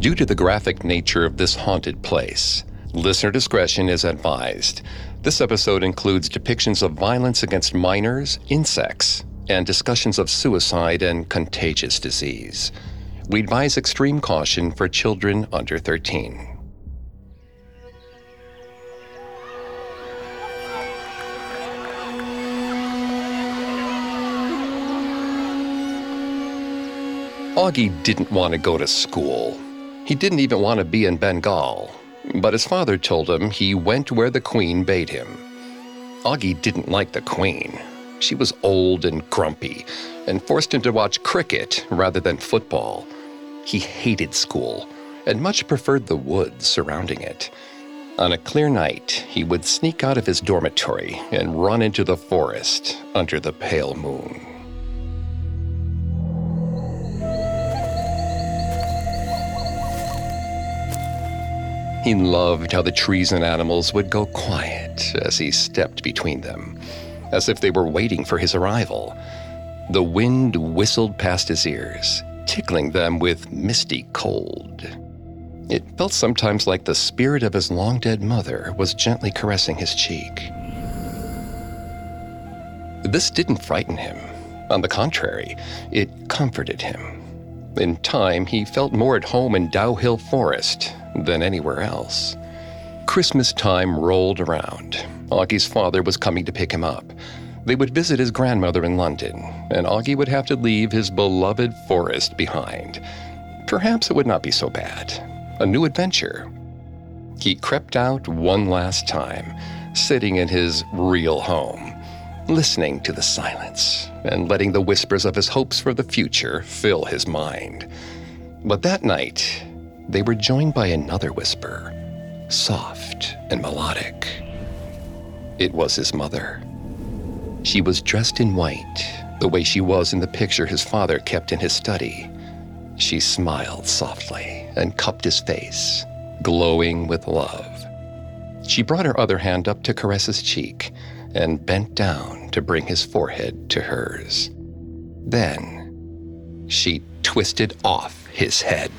Due to the graphic nature of this haunted place, listener discretion is advised. This episode includes depictions of violence against minors, insects, and discussions of suicide and contagious disease. We advise extreme caution for children under 13. Augie didn't want to go to school. He didn't even want to be in Bengal. But his father told him he went where the Queen bade him. Augie didn't like the Queen. She was old and grumpy and forced him to watch cricket rather than football. He hated school and much preferred the woods surrounding it. On a clear night, he would sneak out of his dormitory and run into the forest under the pale moon. He loved how the trees and animals would go quiet as he stepped between them, as if they were waiting for his arrival. The wind whistled past his ears, tickling them with misty cold. It felt sometimes like the spirit of his long dead mother was gently caressing his cheek. This didn't frighten him. On the contrary, it comforted him. In time, he felt more at home in Dow Hill Forest than anywhere else. Christmas time rolled around. Augie's father was coming to pick him up. They would visit his grandmother in London, and Augie would have to leave his beloved forest behind. Perhaps it would not be so bad. A new adventure. He crept out one last time, sitting in his real home, listening to the silence and letting the whispers of his hopes for the future fill his mind. But that night, they were joined by another whisper, soft and melodic. It was his mother. She was dressed in white, the way she was in the picture his father kept in his study. She smiled softly and cupped his face, glowing with love. She brought her other hand up to caress his cheek and bent down to bring his forehead to hers. Then she twisted off his head.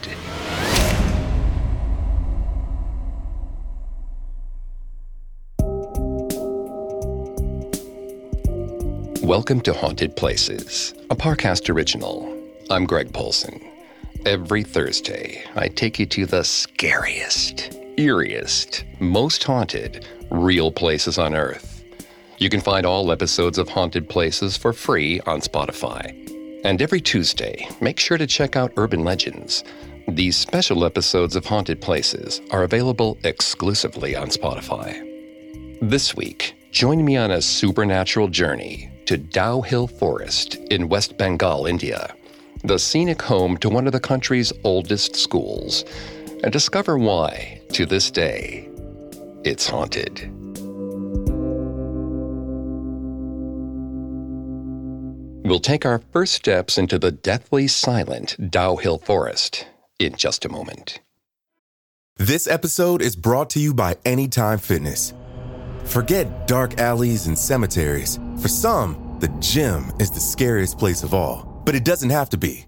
Welcome to Haunted Places, a Parcast original. I'm Greg Polson. Every Thursday, I take you to the scariest, eeriest, most haunted, real places on Earth. You can find all episodes of Haunted Places for free on Spotify. And every Tuesday, make sure to check out Urban Legends. These special episodes of Haunted Places are available exclusively on Spotify. This week, join me on a supernatural journey to Dow Hill Forest in West Bengal, India, the scenic home to one of the country's oldest schools, and discover why, to this day, it's haunted. We'll take our first steps into the deathly silent Dow Hill Forest in just a moment. This episode is brought to you by Anytime Fitness. Forget dark alleys and cemeteries. For some, the gym is the scariest place of all, but it doesn't have to be.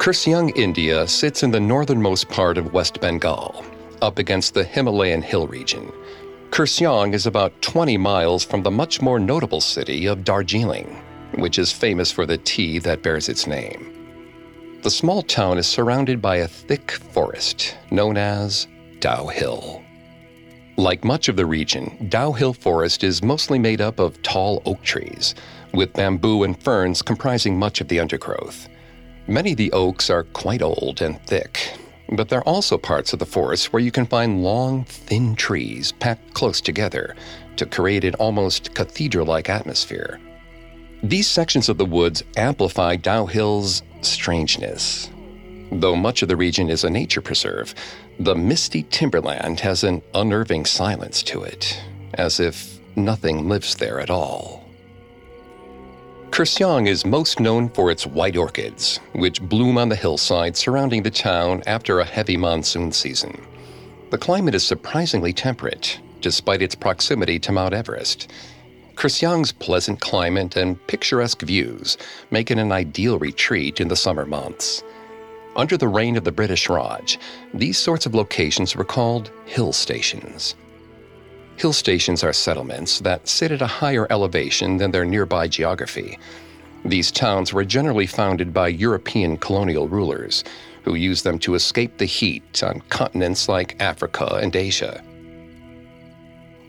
Kurseong, India sits in the northernmost part of West Bengal, up against the Himalayan hill region. Kurseong is about 20 miles from the much more notable city of Darjeeling, which is famous for the tea that bears its name. The small town is surrounded by a thick forest known as Dow Hill. Like much of the region, Dow Hill Forest is mostly made up of tall oak trees, with bamboo and ferns comprising much of the undergrowth. Many of the oaks are quite old and thick, but there are also parts of the forest where you can find long, thin trees packed close together to create an almost cathedral like atmosphere. These sections of the woods amplify Dow Hill's strangeness. Though much of the region is a nature preserve, the misty timberland has an unnerving silence to it, as if nothing lives there at all. Kurseong is most known for its white orchids, which bloom on the hillside surrounding the town after a heavy monsoon season. The climate is surprisingly temperate, despite its proximity to Mount Everest. Kurseong's pleasant climate and picturesque views make it an ideal retreat in the summer months. Under the reign of the British Raj, these sorts of locations were called hill stations. Hill stations are settlements that sit at a higher elevation than their nearby geography. These towns were generally founded by European colonial rulers, who used them to escape the heat on continents like Africa and Asia.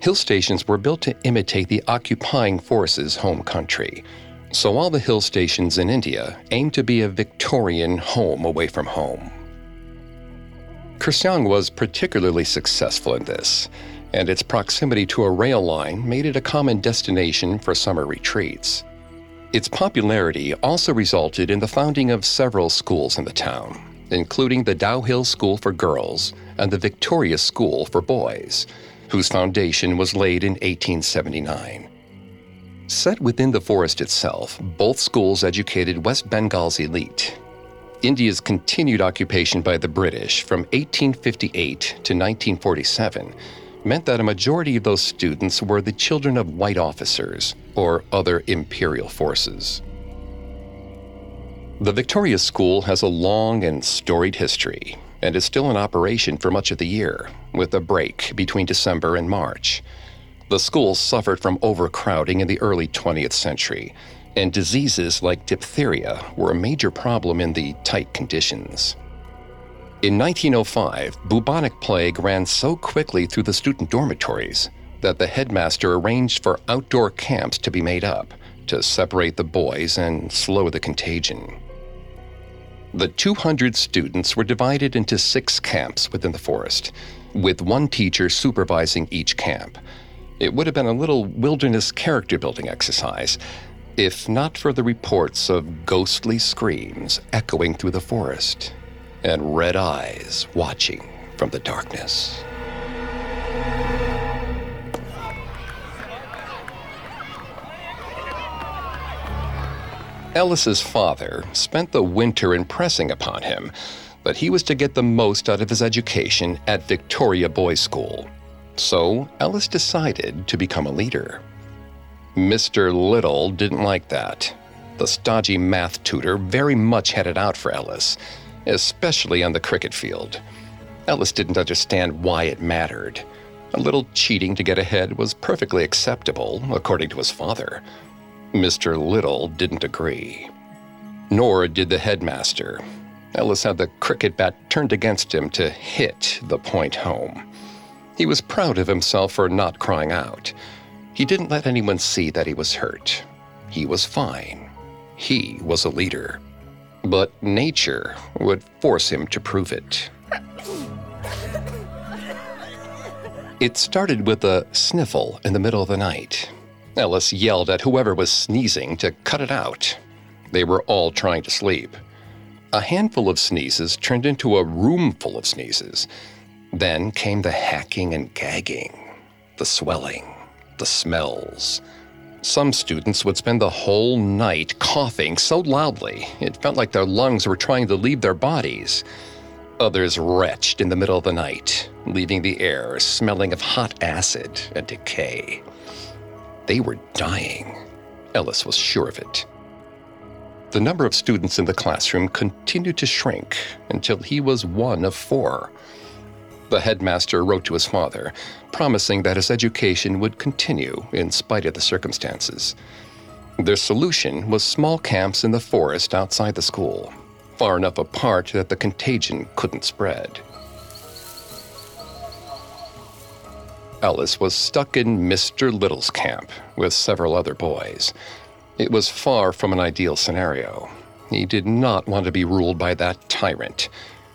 Hill stations were built to imitate the occupying force's home country, so all the hill stations in India aim to be a Victorian home away from home. Kurseong was particularly successful in this, and its proximity to a rail line made it a common destination for summer retreats. Its popularity also resulted in the founding of several schools in the town, including the Dowhill School for Girls and the Victoria School for Boys, whose foundation was laid in 1879. Set within the forest itself, both schools educated West Bengal's elite. India's continued occupation by the British from 1858 to 1947 meant that a majority of those students were the children of white officers or other imperial forces. The Victoria School has a long and storied history and is still in operation for much of the year, with a break between December and March. The school suffered from overcrowding in the early 20th century, and diseases like diphtheria were a major problem in the tight conditions. In 1905, bubonic plague ran so quickly through the student dormitories that the headmaster arranged for outdoor camps to be made up to separate the boys and slow the contagion. The 200 students were divided into six camps within the forest, with one teacher supervising each camp. It would have been a little wilderness character building exercise, if not for the reports of ghostly screams echoing through the forest and red eyes watching from the darkness. Ellis's father spent the winter impressing upon him that he was to get the most out of his education at Victoria Boys School so Ellis decided to become a leader. Mr. Little didn't like that. The stodgy math tutor very much had it out for Ellis, especially on the cricket field. Ellis didn't understand why it mattered. A little cheating to get ahead was perfectly acceptable, according to his father. Mr. Little didn't agree. Nor did the headmaster. Ellis had the cricket bat turned against him to hit the point home. He was proud of himself for not crying out. He didn't let anyone see that he was hurt. He was fine. He was a leader. But nature would force him to prove it. It started with a sniffle in the middle of the night. Ellis yelled at whoever was sneezing to cut it out. They were all trying to sleep. A handful of sneezes turned into a room full of sneezes. Then came the hacking and gagging, the swelling, the smells. Some students would spend the whole night coughing so loudly it felt like their lungs were trying to leave their bodies. Others retched in the middle of the night, leaving the air smelling of hot acid and decay. They were dying. Ellis was sure of it. The number of students in the classroom continued to shrink until he was one of four. The headmaster wrote to his father, promising that his education would continue in spite of the circumstances. Their solution was small camps in the forest outside the school, far enough apart that the contagion couldn't spread. Ellis was stuck in Mr. Little's camp with several other boys. It was far from an ideal scenario. He did not want to be ruled by that tyrant.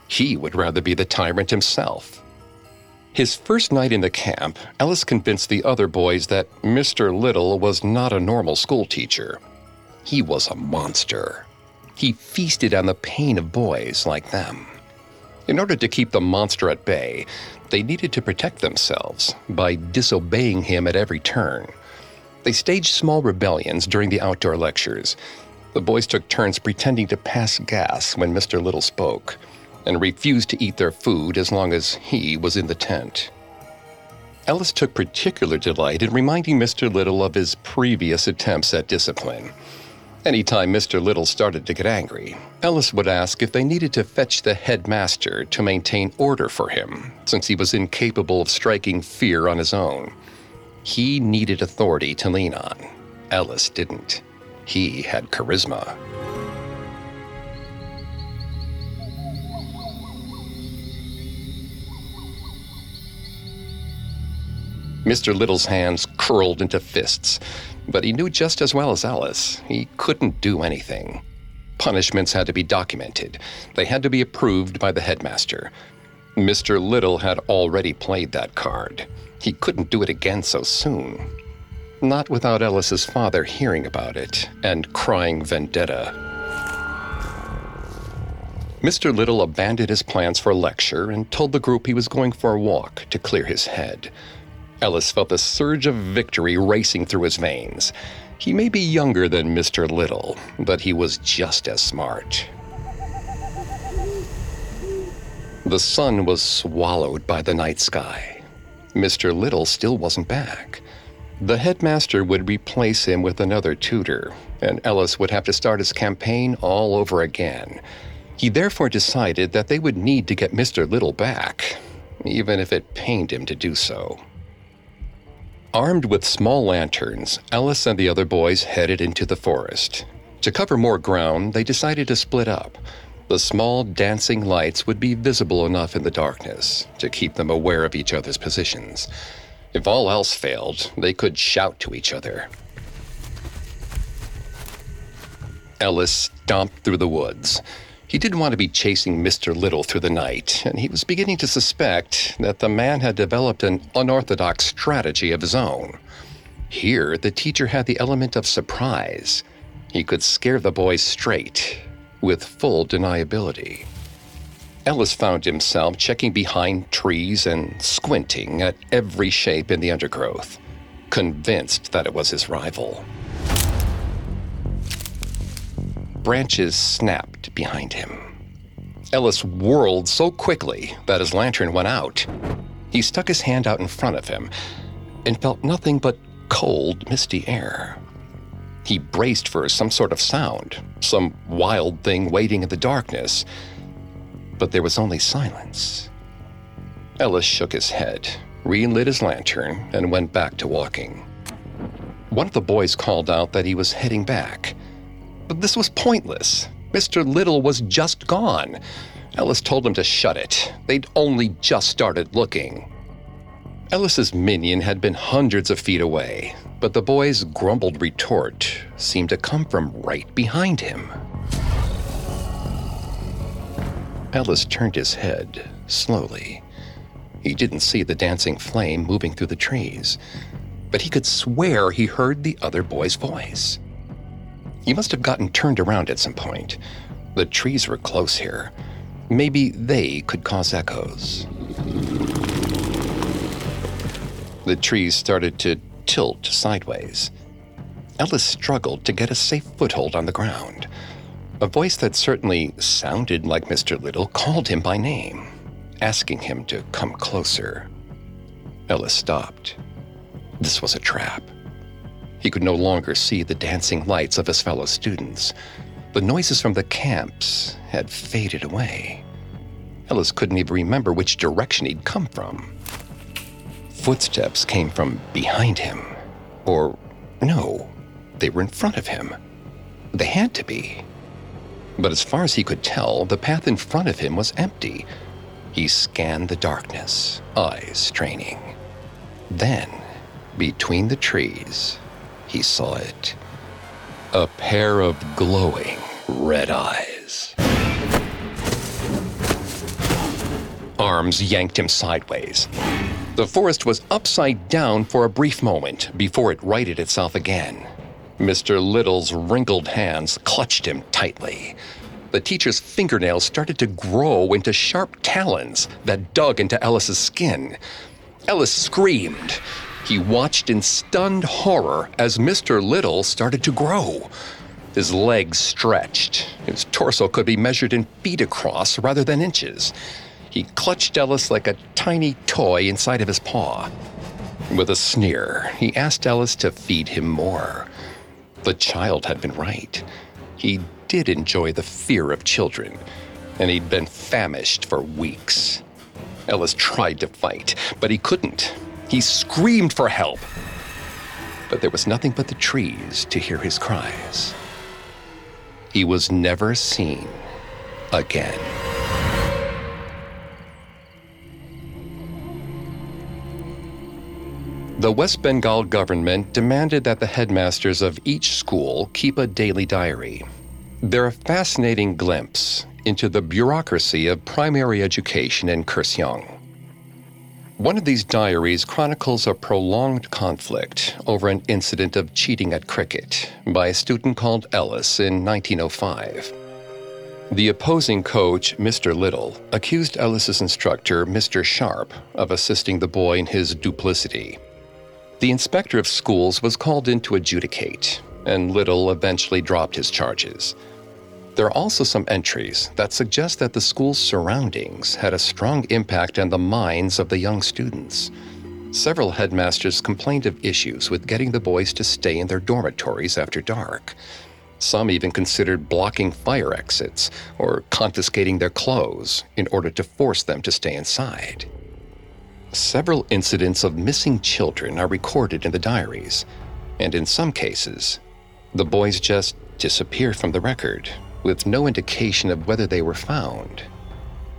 He would rather be the tyrant himself. His first night in the camp, Ellis convinced the other boys that Mr. Little was not a normal school teacher. He was a monster. He feasted on the pain of boys like them. In order to keep the monster at bay, they needed to protect themselves by disobeying him at every turn. They staged small rebellions during the outdoor lectures. The boys took turns pretending to pass gas when Mr. Little spoke, and refused to eat their food as long as he was in the tent. Ellis took particular delight in reminding Mr. Little of his previous attempts at discipline. Anytime Mr. Little started to get angry, Ellis would ask if they needed to fetch the headmaster to maintain order for him, since he was incapable of striking fear on his own. He needed authority to lean on. Ellis didn't. He had charisma. Mr. Little's hands curled into fists, but he knew just as well as Ellis he couldn't do anything. Punishments had to be documented, they had to be approved by the headmaster. Mr. Little had already played that card. He couldn't do it again so soon. Not without Ellis's father hearing about it and crying vendetta. Mr. Little abandoned his plans for lecture and told the group he was going for a walk to clear his head. Ellis felt a surge of victory racing through his veins. He may be younger than Mr. Little, but he was just as smart. The sun was swallowed by the night sky. Mr. Little still wasn't back. The headmaster would replace him with another tutor, and Ellis would have to start his campaign all over again. He therefore decided that they would need to get Mr. Little back, even if it pained him to do so. Armed with small lanterns, Ellis and the other boys headed into the forest. To cover more ground, they decided to split up. The small dancing lights would be visible enough in the darkness to keep them aware of each other's positions. If all else failed, they could shout to each other. Ellis stomped through the woods. He didn't want to be chasing Mr. Little through the night, and he was beginning to suspect that the man had developed an unorthodox strategy of his own. Here, the teacher had the element of surprise. He could scare the boy straight, with full deniability. Ellis found himself checking behind trees and squinting at every shape in the undergrowth, convinced that it was his rival. Branches snapped behind him. Ellis whirled so quickly that his lantern went out. He stuck his hand out in front of him and felt nothing but cold, misty air. He braced for some sort of sound, some wild thing waiting in the darkness, but there was only silence. Ellis shook his head, relit his lantern, and went back to walking. One of the boys called out that he was heading back. But this was pointless. Mr. Little was just gone. Ellis told him to shut it. They'd only just started looking. Ellis's minion had been hundreds of feet away, but the boy's grumbled retort seemed to come from right behind him. Ellis turned his head slowly. He didn't see the dancing flame moving through the trees, but he could swear he heard the other boy's voice. He must have gotten turned around at some point. The trees were close here. Maybe they could cause echoes. The trees started to tilt sideways. Ellis struggled to get a safe foothold on the ground. A voice that certainly sounded like Mr. Little called him by name, asking him to come closer. Ellis stopped. This was a trap. He could no longer see the dancing lights of his fellow students. The noises from the camps had faded away. Ellis couldn't even remember which direction he'd come from. Footsteps came from behind him. Or, no, they were in front of him. They had to be. But as far as he could tell, the path in front of him was empty. He scanned the darkness, eyes straining. Then, between the trees, he saw it. A pair of glowing red eyes. Arms yanked him sideways. The forest was upside down for a brief moment before it righted itself again. Mr. Little's wrinkled hands clutched him tightly. The teacher's fingernails started to grow into sharp talons that dug into Ellis's skin. Ellis screamed. He watched in stunned horror as Mr. Little started to grow. His legs stretched. His torso could be measured in feet across rather than inches. He clutched Ellis like a tiny toy inside of his paw. With a sneer, he asked Ellis to feed him more. The child had been right. He did enjoy the fear of children, and he'd been famished for weeks. Ellis tried to fight, but he couldn't. He screamed for help. But there was nothing but the trees to hear his cries. He was never seen again. The West Bengal government demanded that the headmasters of each school keep a daily diary. They're a fascinating glimpse into the bureaucracy of primary education in Kurseong. One of these diaries chronicles a prolonged conflict over an incident of cheating at cricket by a student called Ellis in 1905. The opposing coach, Mr. Little, accused Ellis's instructor, Mr. Sharp, of assisting the boy in his duplicity. The inspector of schools was called in to adjudicate, and Little eventually dropped his charges. There are also some entries that suggest that the school's surroundings had a strong impact on the minds of the young students. Several headmasters complained of issues with getting the boys to stay in their dormitories after dark. Some even considered blocking fire exits or confiscating their clothes in order to force them to stay inside. Several incidents of missing children are recorded in the diaries, and in some cases, the boys just disappear from the record with no indication of whether they were found.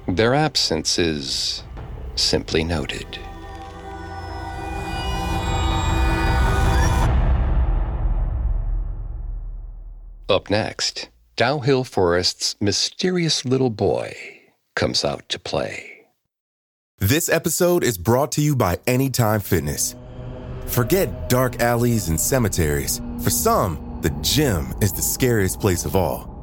Their absence is simply noted. Up next, Dow Hill Forest's mysterious little boy comes out to play. This episode is brought to you by Anytime Fitness. Forget dark alleys and cemeteries. For some, the gym is the scariest place of all,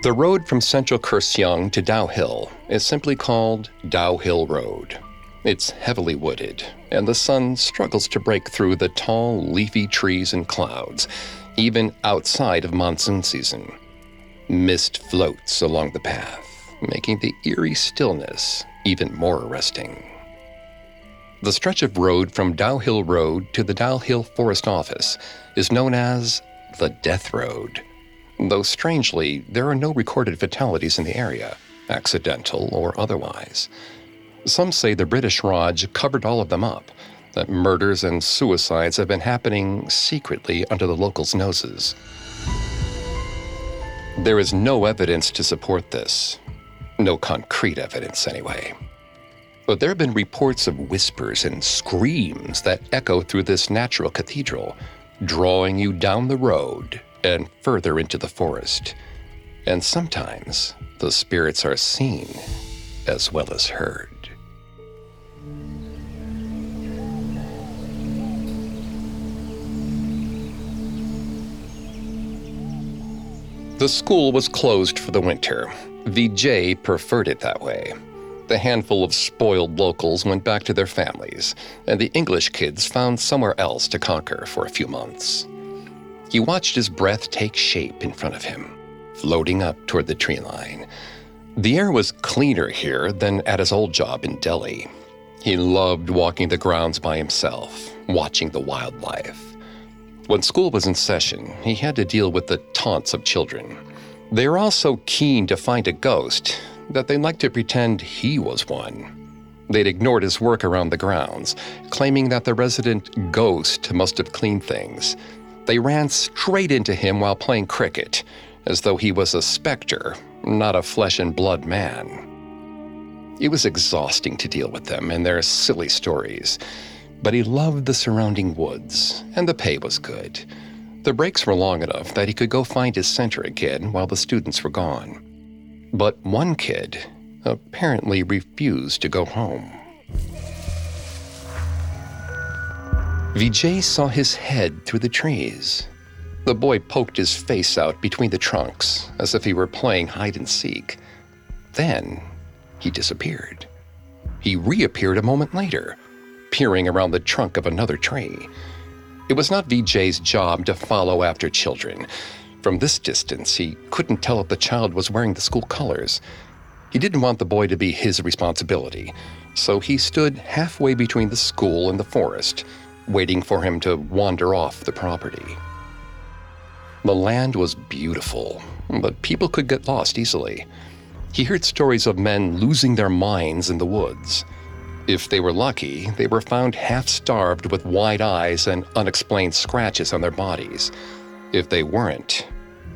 The road from central Kurseong to Dow Hill is simply called Dow Hill Road. It's heavily wooded, and the sun struggles to break through the tall, leafy trees and clouds, even outside of monsoon season. Mist floats along the path, making the eerie stillness even more arresting. The stretch of road from Dow Hill Road to the Dow Hill Forest Office is known as the Death Road, though strangely, there are no recorded fatalities in the area, accidental or otherwise. Some say the British Raj covered all of them up, that murders and suicides have been happening secretly under the locals' noses. There is no evidence to support this, no concrete evidence, anyway. But there have been reports of whispers and screams that echo through this natural cathedral, drawing you down the road and further into the forest. And sometimes the spirits are seen as well as heard. The school was closed for the winter. Vijay preferred it that way. The handful of spoiled locals went back to their families, and the English kids found somewhere else to conquer for a few months. He watched his breath take shape in front of him, floating up toward the tree line. The air was cleaner here than at his old job in Delhi. He loved walking the grounds by himself, watching the wildlife. When school was in session, he had to deal with the taunts of children. They were all so keen to find a ghost that they liked to pretend he was one. They'd ignored his work around the grounds, claiming that the resident ghost must have cleaned things. They ran straight into him while playing cricket, as though he was a specter, not a flesh and blood man. It was exhausting to deal with them and their silly stories, but he loved the surrounding woods, and the pay was good. The breaks were long enough that he could go find his center again while the students were gone. But one kid apparently refused to go home. Vijay saw his head through the trees. The boy poked his face out between the trunks as if he were playing hide and seek. Then he disappeared. He reappeared a moment later, peering around the trunk of another tree. It was not Vijay's job to follow after children. From this distance, he couldn't tell if the child was wearing the school colors. He didn't want the boy to be his responsibility, so he stood halfway between the school and the forest, waiting for him to wander off the property. The land was beautiful, but people could get lost easily. He heard stories of men losing their minds in the woods. If they were lucky, they were found half starved with wide eyes and unexplained scratches on their bodies. If they weren't,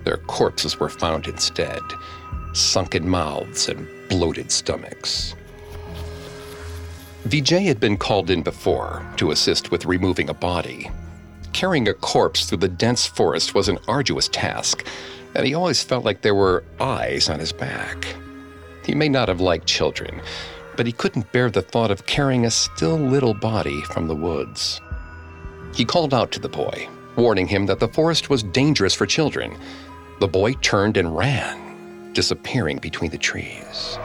their corpses were found instead, sunken mouths and bloated stomachs. Vijay had been called in before to assist with removing a body. Carrying a corpse through the dense forest was an arduous task, and he always felt like there were eyes on his back. He may not have liked children, but he couldn't bear the thought of carrying a still little body from the woods. He called out to the boy, warning him that the forest was dangerous for children. The boy turned and ran, disappearing between the trees.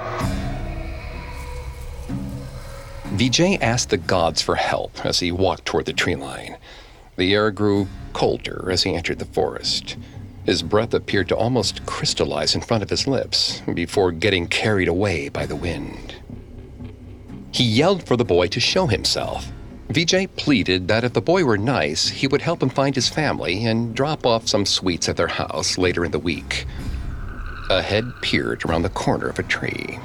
Vijay asked the gods for help as he walked toward the tree line. The air grew colder as he entered the forest. His breath appeared to almost crystallize in front of his lips before getting carried away by the wind. He yelled for the boy to show himself. Vijay pleaded that if the boy were nice, he would help him find his family and drop off some sweets at their house later in the week. A head peered around the corner of a tree.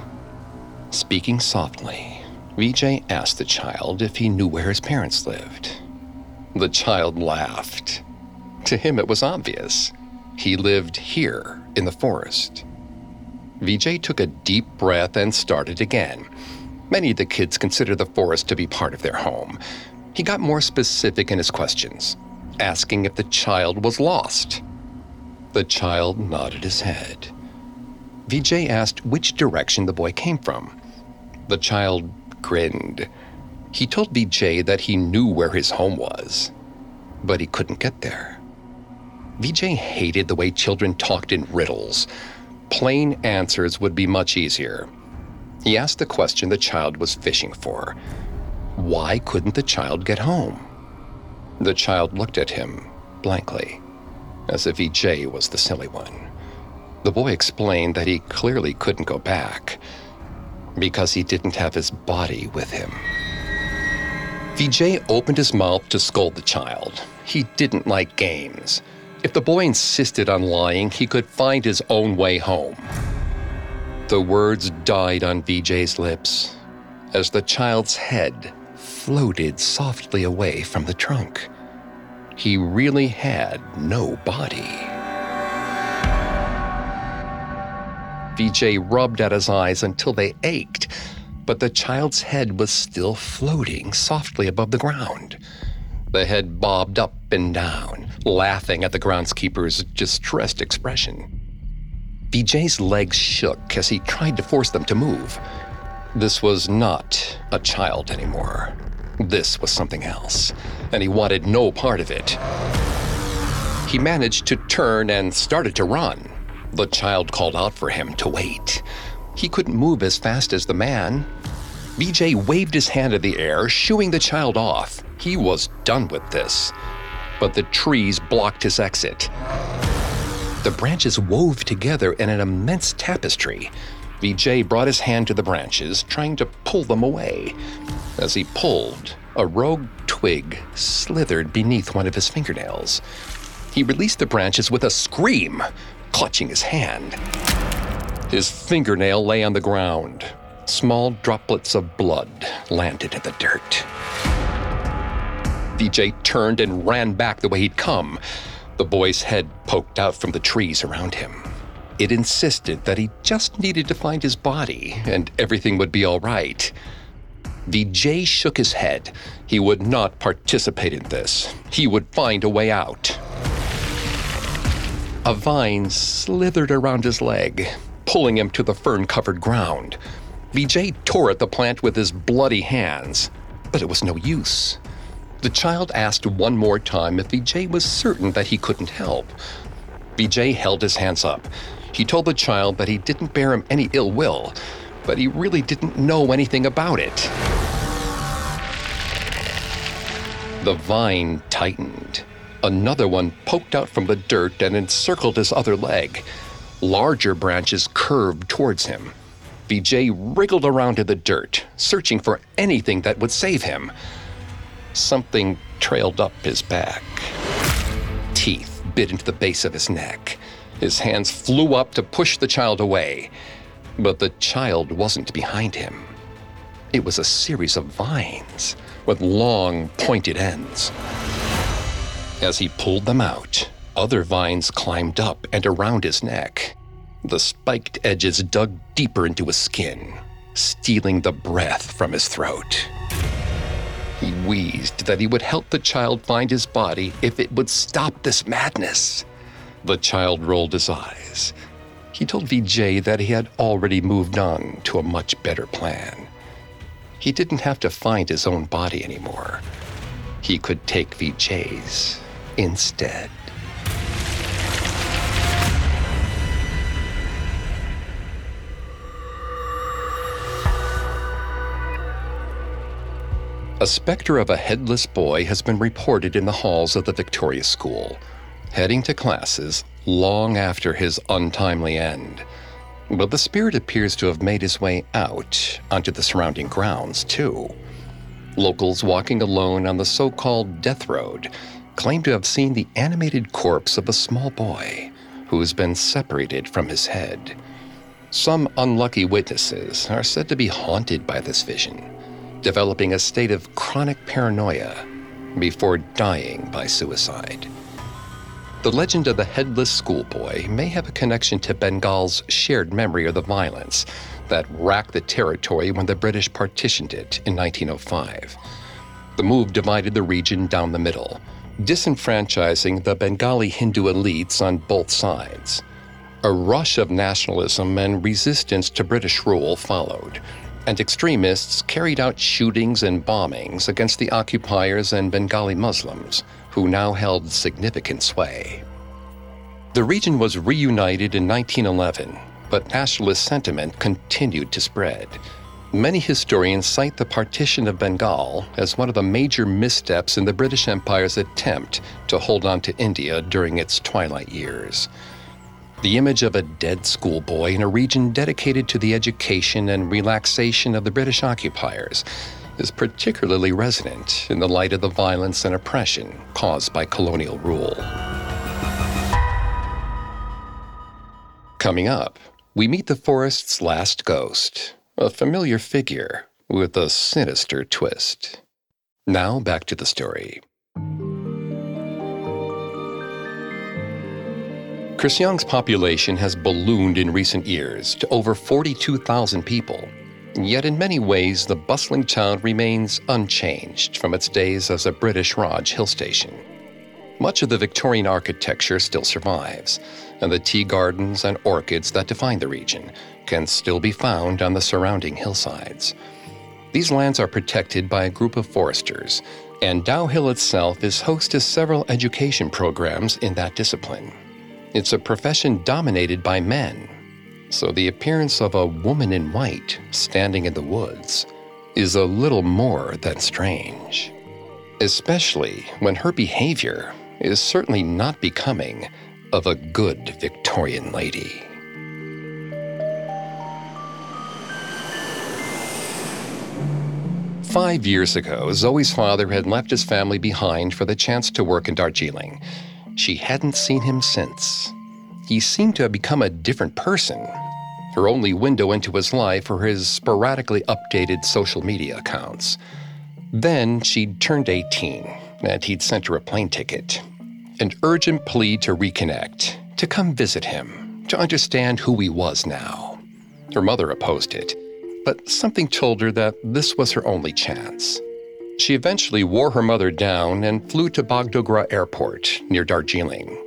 Speaking softly, Vijay asked the child if he knew where his parents lived. The child laughed. To him, it was obvious. He lived here in the forest. Vijay took a deep breath and started again. Many of the kids consider the forest to be part of their home. He got more specific in his questions, asking if the child was lost. The child nodded his head. Vijay asked which direction the boy came from. The child grinned. He told Vijay that he knew where his home was, but he couldn't get there. Vijay hated the way children talked in riddles. Plain answers would be much easier. He asked the question the child was fishing for Why couldn't the child get home? The child looked at him blankly, as if Vijay was the silly one. The boy explained that he clearly couldn't go back because he didn't have his body with him. Vijay opened his mouth to scold the child. He didn't like games. If the boy insisted on lying, he could find his own way home. The words died on Vijay's lips as the child's head floated softly away from the trunk. He really had no body. Vijay rubbed at his eyes until they ached, but the child's head was still floating softly above the ground. The head bobbed up and down, laughing at the groundskeeper's distressed expression. Vijay's legs shook as he tried to force them to move. This was not a child anymore. This was something else, and he wanted no part of it. He managed to turn and started to run. The child called out for him to wait. He couldn't move as fast as the man. Vijay waved his hand in the air, shooing the child off. He was done with this. But the trees blocked his exit. The branches wove together in an immense tapestry. Vijay brought his hand to the branches, trying to pull them away. As he pulled, a rogue twig slithered beneath one of his fingernails. He released the branches with a scream clutching his hand. His fingernail lay on the ground. Small droplets of blood landed in the dirt. Vijay turned and ran back the way he'd come. The boy's head poked out from the trees around him. It insisted that he just needed to find his body and everything would be all right. Vijay shook his head. He would not participate in this. He would find a way out. A vine slithered around his leg, pulling him to the fern covered ground. Vijay tore at the plant with his bloody hands, but it was no use. The child asked one more time if Vijay was certain that he couldn't help. Vijay held his hands up. He told the child that he didn't bear him any ill will, but he really didn't know anything about it. The vine tightened. Another one poked out from the dirt and encircled his other leg. Larger branches curved towards him. Vijay wriggled around in the dirt, searching for anything that would save him. Something trailed up his back. Teeth bit into the base of his neck. His hands flew up to push the child away, but the child wasn't behind him. It was a series of vines with long, pointed ends. As he pulled them out, other vines climbed up and around his neck. The spiked edges dug deeper into his skin, stealing the breath from his throat. He wheezed that he would help the child find his body if it would stop this madness. The child rolled his eyes. He told Vijay that he had already moved on to a much better plan. He didn't have to find his own body anymore. He could take Vijay's instead. A specter of a headless boy has been reported in the halls of the Victoria School, heading to classes long after his untimely end. But the spirit appears to have made his way out onto the surrounding grounds, too. Locals walking alone on the so called Death Road claim to have seen the animated corpse of a small boy who has been separated from his head. Some unlucky witnesses are said to be haunted by this vision, developing a state of chronic paranoia before dying by suicide. The legend of the headless schoolboy may have a connection to Bengal's shared memory of the violence that racked the territory when the British partitioned it in 1905. The move divided the region down the middle, disenfranchising the Bengali Hindu elites on both sides. A rush of nationalism and resistance to British rule followed, and extremists carried out shootings and bombings against the occupiers and Bengali Muslims, who now held significant sway. The region was reunited in 1911, but nationalist sentiment continued to spread. Many historians cite the partition of Bengal as one of the major missteps in the British Empire's attempt to hold on to India during its twilight years. The image of a dead schoolboy in a region dedicated to the education and relaxation of the British occupiers is particularly resonant in the light of the violence and oppression caused by colonial rule. Coming up, we meet the forest's last ghost, a familiar figure with a sinister twist. Now back to the story. Kurseong's population has ballooned in recent years to over 42,000 people. Yet in many ways, the bustling town remains unchanged from its days as a British Raj hill station. Much of the Victorian architecture still survives, and the tea gardens and orchids that define the region can still be found on the surrounding hillsides. These lands are protected by a group of foresters, and Dow Hill itself is host to several education programs in that discipline. It's a profession dominated by men, so the appearance of a woman in white standing in the woods is a little more than strange. Especially when her behavior is certainly not becoming of a good Victorian lady. Five years ago, Zoe's father had left his family behind for the chance to work in Darjeeling she hadn't seen him since. He seemed to have become a different person. Her only window into his life were his sporadically updated social media accounts. Then she'd turned 18, and he'd sent her a plane ticket. an urgent plea to reconnect, to come visit him, to understand who he was now. Her mother opposed it, but something told her that this was her only chance. She eventually wore her mother down and flew to Bagdogra Airport near Darjeeling.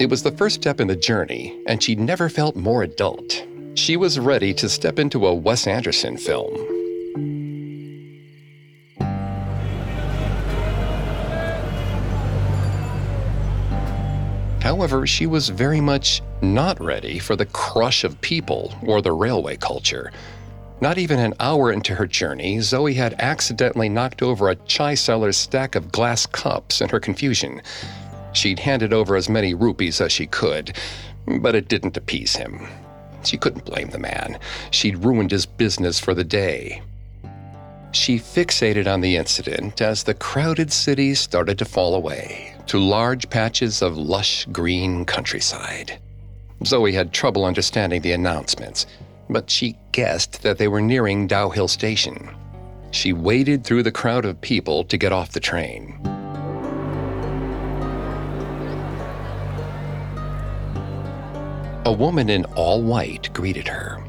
It was the first step in the journey, and she never felt more adult. She was ready to step into a Wes Anderson film. However, she was very much not ready for the crush of people or the railway culture. Not even an hour into her journey, Zoe had accidentally knocked over a chai seller's stack of glass cups in her confusion. She'd handed over as many rupees as she could, but it didn't appease him. She couldn't blame the man. She'd ruined his business for the day. She fixated on the incident as the crowded city started to fall away to large patches of lush green countryside. Zoe had trouble understanding the announcements, but she guessed that they were nearing Dow Hill Station. She waded through the crowd of people to get off the train. A woman in all white greeted her.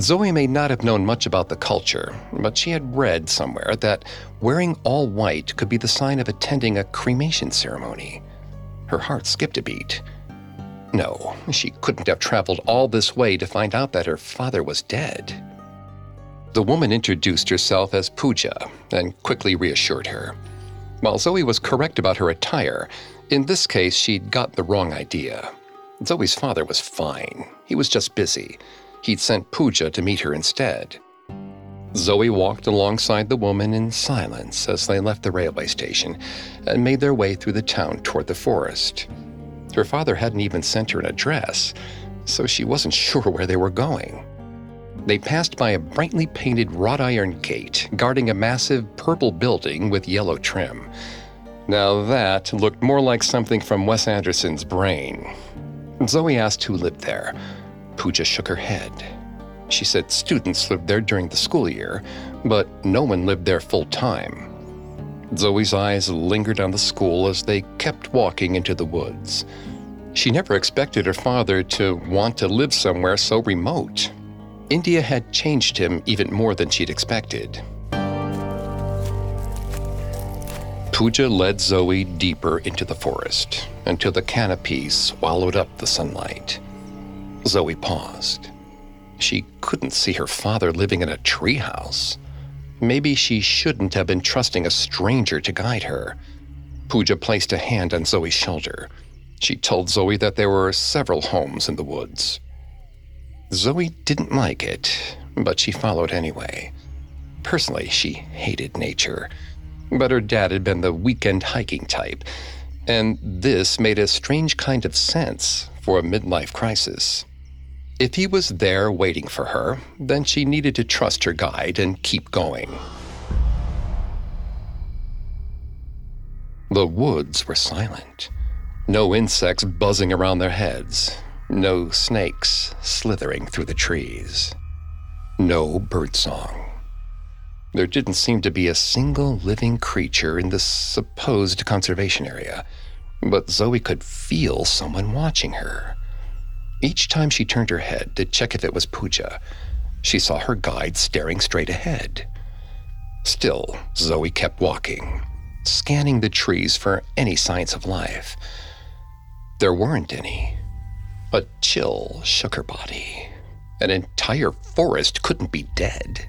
Zoe may not have known much about the culture, but she had read somewhere that wearing all white could be the sign of attending a cremation ceremony. Her heart skipped a beat. No, she couldn't have traveled all this way to find out that her father was dead. The woman introduced herself as Pooja and quickly reassured her. While Zoe was correct about her attire, in this case she'd got the wrong idea. Zoe's father was fine. He was just busy. He'd sent Pooja to meet her instead. Zoe walked alongside the woman in silence as they left the railway station and made their way through the town toward the forest. Her father hadn't even sent her an address, so she wasn't sure where they were going. They passed by a brightly painted wrought iron gate guarding a massive purple building with yellow trim. Now that looked more like something from Wes Anderson's brain. Zoe asked who lived there. Pooja shook her head. She said students lived there during the school year, but no one lived there full time. Zoe's eyes lingered on the school as they kept walking into the woods. She never expected her father to want to live somewhere so remote. India had changed him even more than she'd expected. Pooja led Zoe deeper into the forest until the canopy swallowed up the sunlight. Zoe paused. She couldn't see her father living in a treehouse. Maybe she shouldn't have been trusting a stranger to guide her. Pooja placed a hand on Zoe's shoulder. She told Zoe that there were several homes in the woods. Zoe didn't like it, but she followed anyway. Personally, she hated nature but her dad had been the weekend hiking type, and this made a strange kind of sense for a midlife crisis. If he was there waiting for her, then she needed to trust her guide and keep going. The woods were silent. No insects buzzing around their heads. No snakes slithering through the trees. No birdsong. There didn't seem to be a single living creature in this supposed conservation area, but Zoe could feel someone watching her. Each time she turned her head to check if it was Pooja, she saw her guide staring straight ahead. Still, Zoe kept walking, scanning the trees for any signs of life. There weren't any. A chill shook her body. An entire forest couldn't be dead.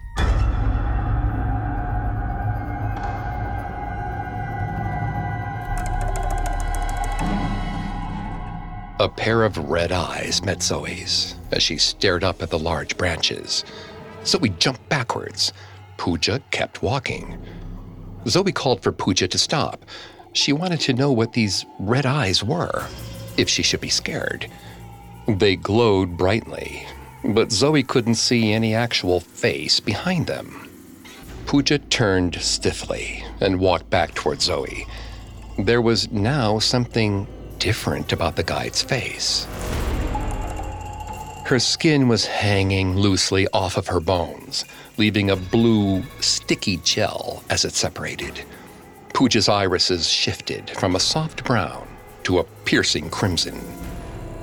A pair of red eyes met Zoe's as she stared up at the large branches. Zoe jumped backwards. Pooja kept walking. Zoe called for Pooja to stop. She wanted to know what these red eyes were, if she should be scared. They glowed brightly, but Zoe couldn't see any actual face behind them. Pooja turned stiffly and walked back toward Zoe. There was now something different about the guide's face. Her skin was hanging loosely off of her bones, leaving a blue, sticky gel as it separated. Pooja's irises shifted from a soft brown to a piercing crimson.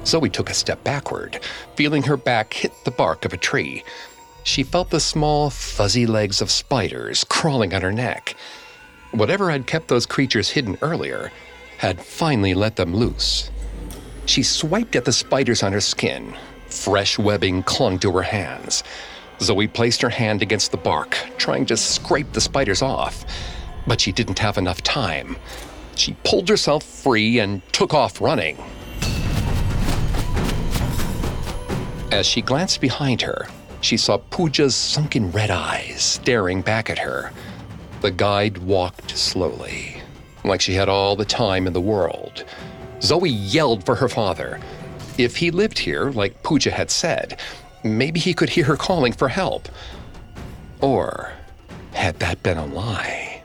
Zoe took a step backward, feeling her back hit the bark of a tree. She felt the small, fuzzy legs of spiders crawling on her neck. Whatever had kept those creatures hidden earlier had finally let them loose. She swiped at the spiders on her skin. Fresh webbing clung to her hands. Zoe placed her hand against the bark, trying to scrape the spiders off. But she didn't have enough time. She pulled herself free and took off running. As she glanced behind her, she saw Pooja's sunken red eyes staring back at her. The guide walked slowly, like she had all the time in the world. Zoe yelled for her father. If he lived here, like Pooja had said, maybe he could hear her calling for help. Or had that been a lie?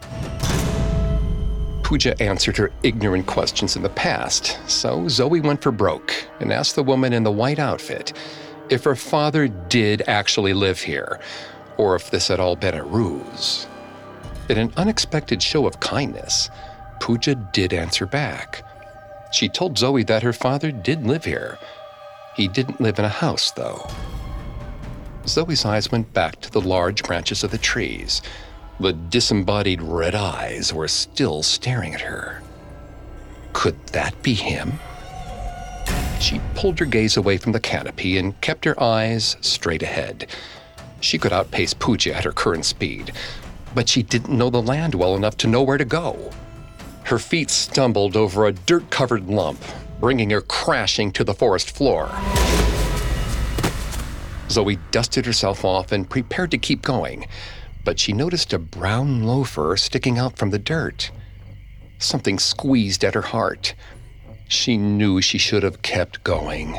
Pooja answered her ignorant questions in the past, so Zoe went for broke and asked the woman in the white outfit if her father did actually live here, or if this had all been a ruse. In an unexpected show of kindness, Pooja did answer back. She told Zoe that her father did live here. He didn't live in a house, though. Zoe's eyes went back to the large branches of the trees. The disembodied red eyes were still staring at her. Could that be him? She pulled her gaze away from the canopy and kept her eyes straight ahead. She could outpace Pooja at her current speed, but she didn't know the land well enough to know where to go. Her feet stumbled over a dirt covered lump, bringing her crashing to the forest floor. Zoe dusted herself off and prepared to keep going, but she noticed a brown loafer sticking out from the dirt. Something squeezed at her heart. She knew she should have kept going.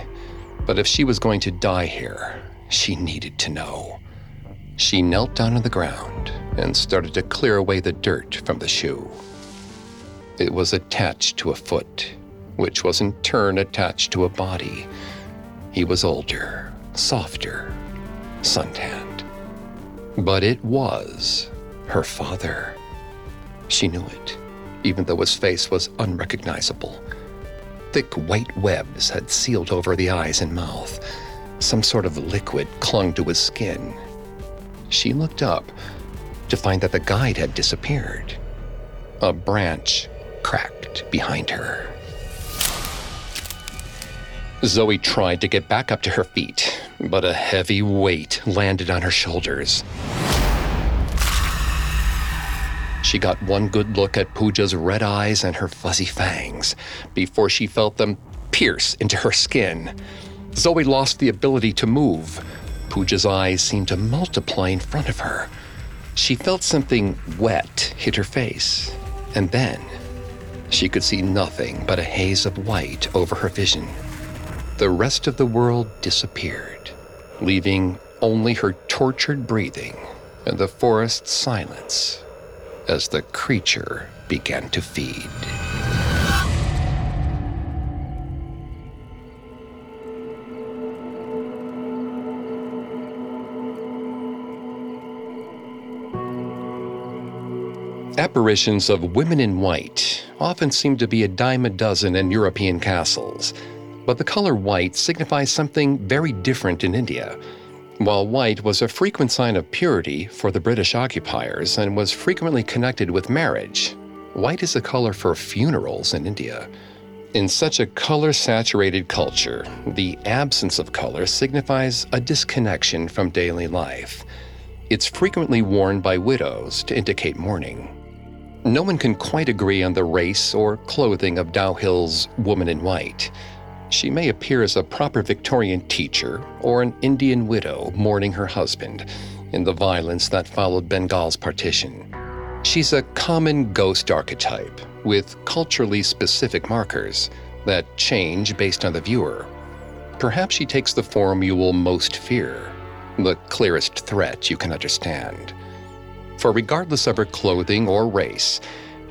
But if she was going to die here, she needed to know. She knelt down on the ground and started to clear away the dirt from the shoe. It was attached to a foot, which was in turn attached to a body. He was older, softer, suntanned. But it was her father. She knew it, even though his face was unrecognizable. Thick white webs had sealed over the eyes and mouth. Some sort of liquid clung to his skin. She looked up to find that the guide had disappeared. A branch cracked behind her. Zoe tried to get back up to her feet, but a heavy weight landed on her shoulders. She got one good look at Pooja's red eyes and her fuzzy fangs before she felt them pierce into her skin. Zoe lost the ability to move. Pooja's eyes seemed to multiply in front of her. She felt something wet hit her face, and then she could see nothing but a haze of white over her vision. The rest of the world disappeared, leaving only her tortured breathing and the forest's silence as the creature began to feed. Apparitions of women in white often seem to be a dime a dozen in European castles, but the color white signifies something very different in India. While white was a frequent sign of purity for the British occupiers and was frequently connected with marriage, white is a color for funerals in India. In such a color saturated culture, the absence of color signifies a disconnection from daily life. It's frequently worn by widows to indicate mourning. No one can quite agree on the race or clothing of Dow Hill's woman in white. She may appear as a proper Victorian teacher or an Indian widow mourning her husband in the violence that followed Bengal's partition. She's a common ghost archetype with culturally specific markers that change based on the viewer. Perhaps she takes the form you will most fear, the clearest threat you can understand. For regardless of her clothing or race,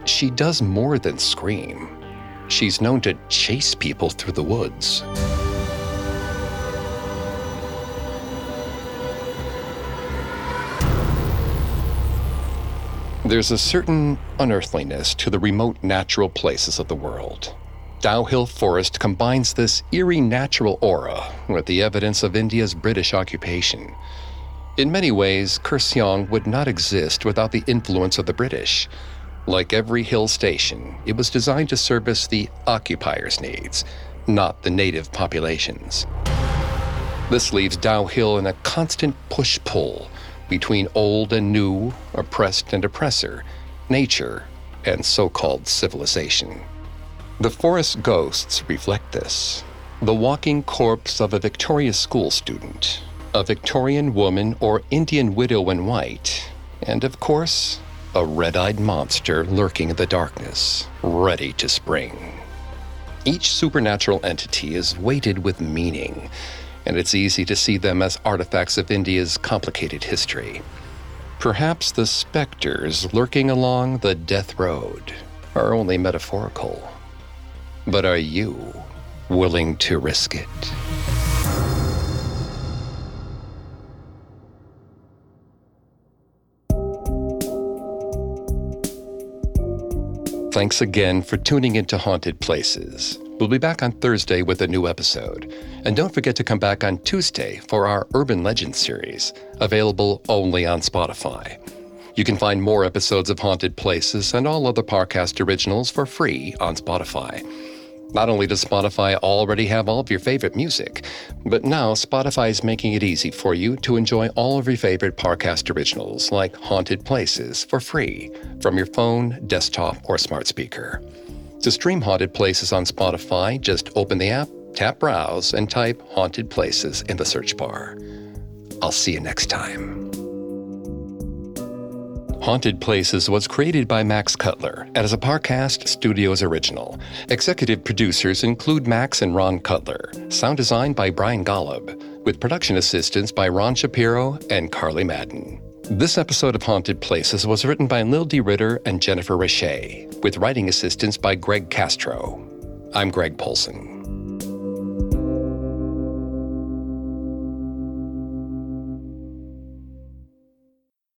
she does more than scream. She's known to chase people through the woods. There's a certain unearthliness to the remote natural places of the world. Dow Hill Forest combines this eerie natural aura with the evidence of India's British occupation. In many ways, Kurseong would not exist without the influence of the British. Like every hill station, it was designed to service the occupier's needs, not the native populations. This leaves Dow Hill in a constant push pull between old and new, oppressed and oppressor, nature and so called civilization. The forest ghosts reflect this. The walking corpse of a Victoria school student, a Victorian woman or Indian widow in white, and of course, a red eyed monster lurking in the darkness, ready to spring. Each supernatural entity is weighted with meaning, and it's easy to see them as artifacts of India's complicated history. Perhaps the specters lurking along the death road are only metaphorical. But are you willing to risk it? Thanks again for tuning into Haunted Places. We'll be back on Thursday with a new episode. And don't forget to come back on Tuesday for our Urban Legends series, available only on Spotify. You can find more episodes of Haunted Places and all other Parcast originals for free on Spotify. Not only does Spotify already have all of your favorite music, but now Spotify is making it easy for you to enjoy all of your favorite Parcast originals like Haunted Places for free from your phone, desktop, or smart speaker. To stream Haunted Places on Spotify, just open the app, tap Browse, and type Haunted Places in the search bar. I'll see you next time. Haunted Places was created by Max Cutler and is a Parcast Studios original. Executive producers include Max and Ron Cutler. Sound design by Brian Golub, with production assistance by Ron Shapiro and Carly Madden. This episode of Haunted Places was written by Lil D. Ritter and Jennifer Richey, with writing assistance by Greg Castro. I'm Greg Polson.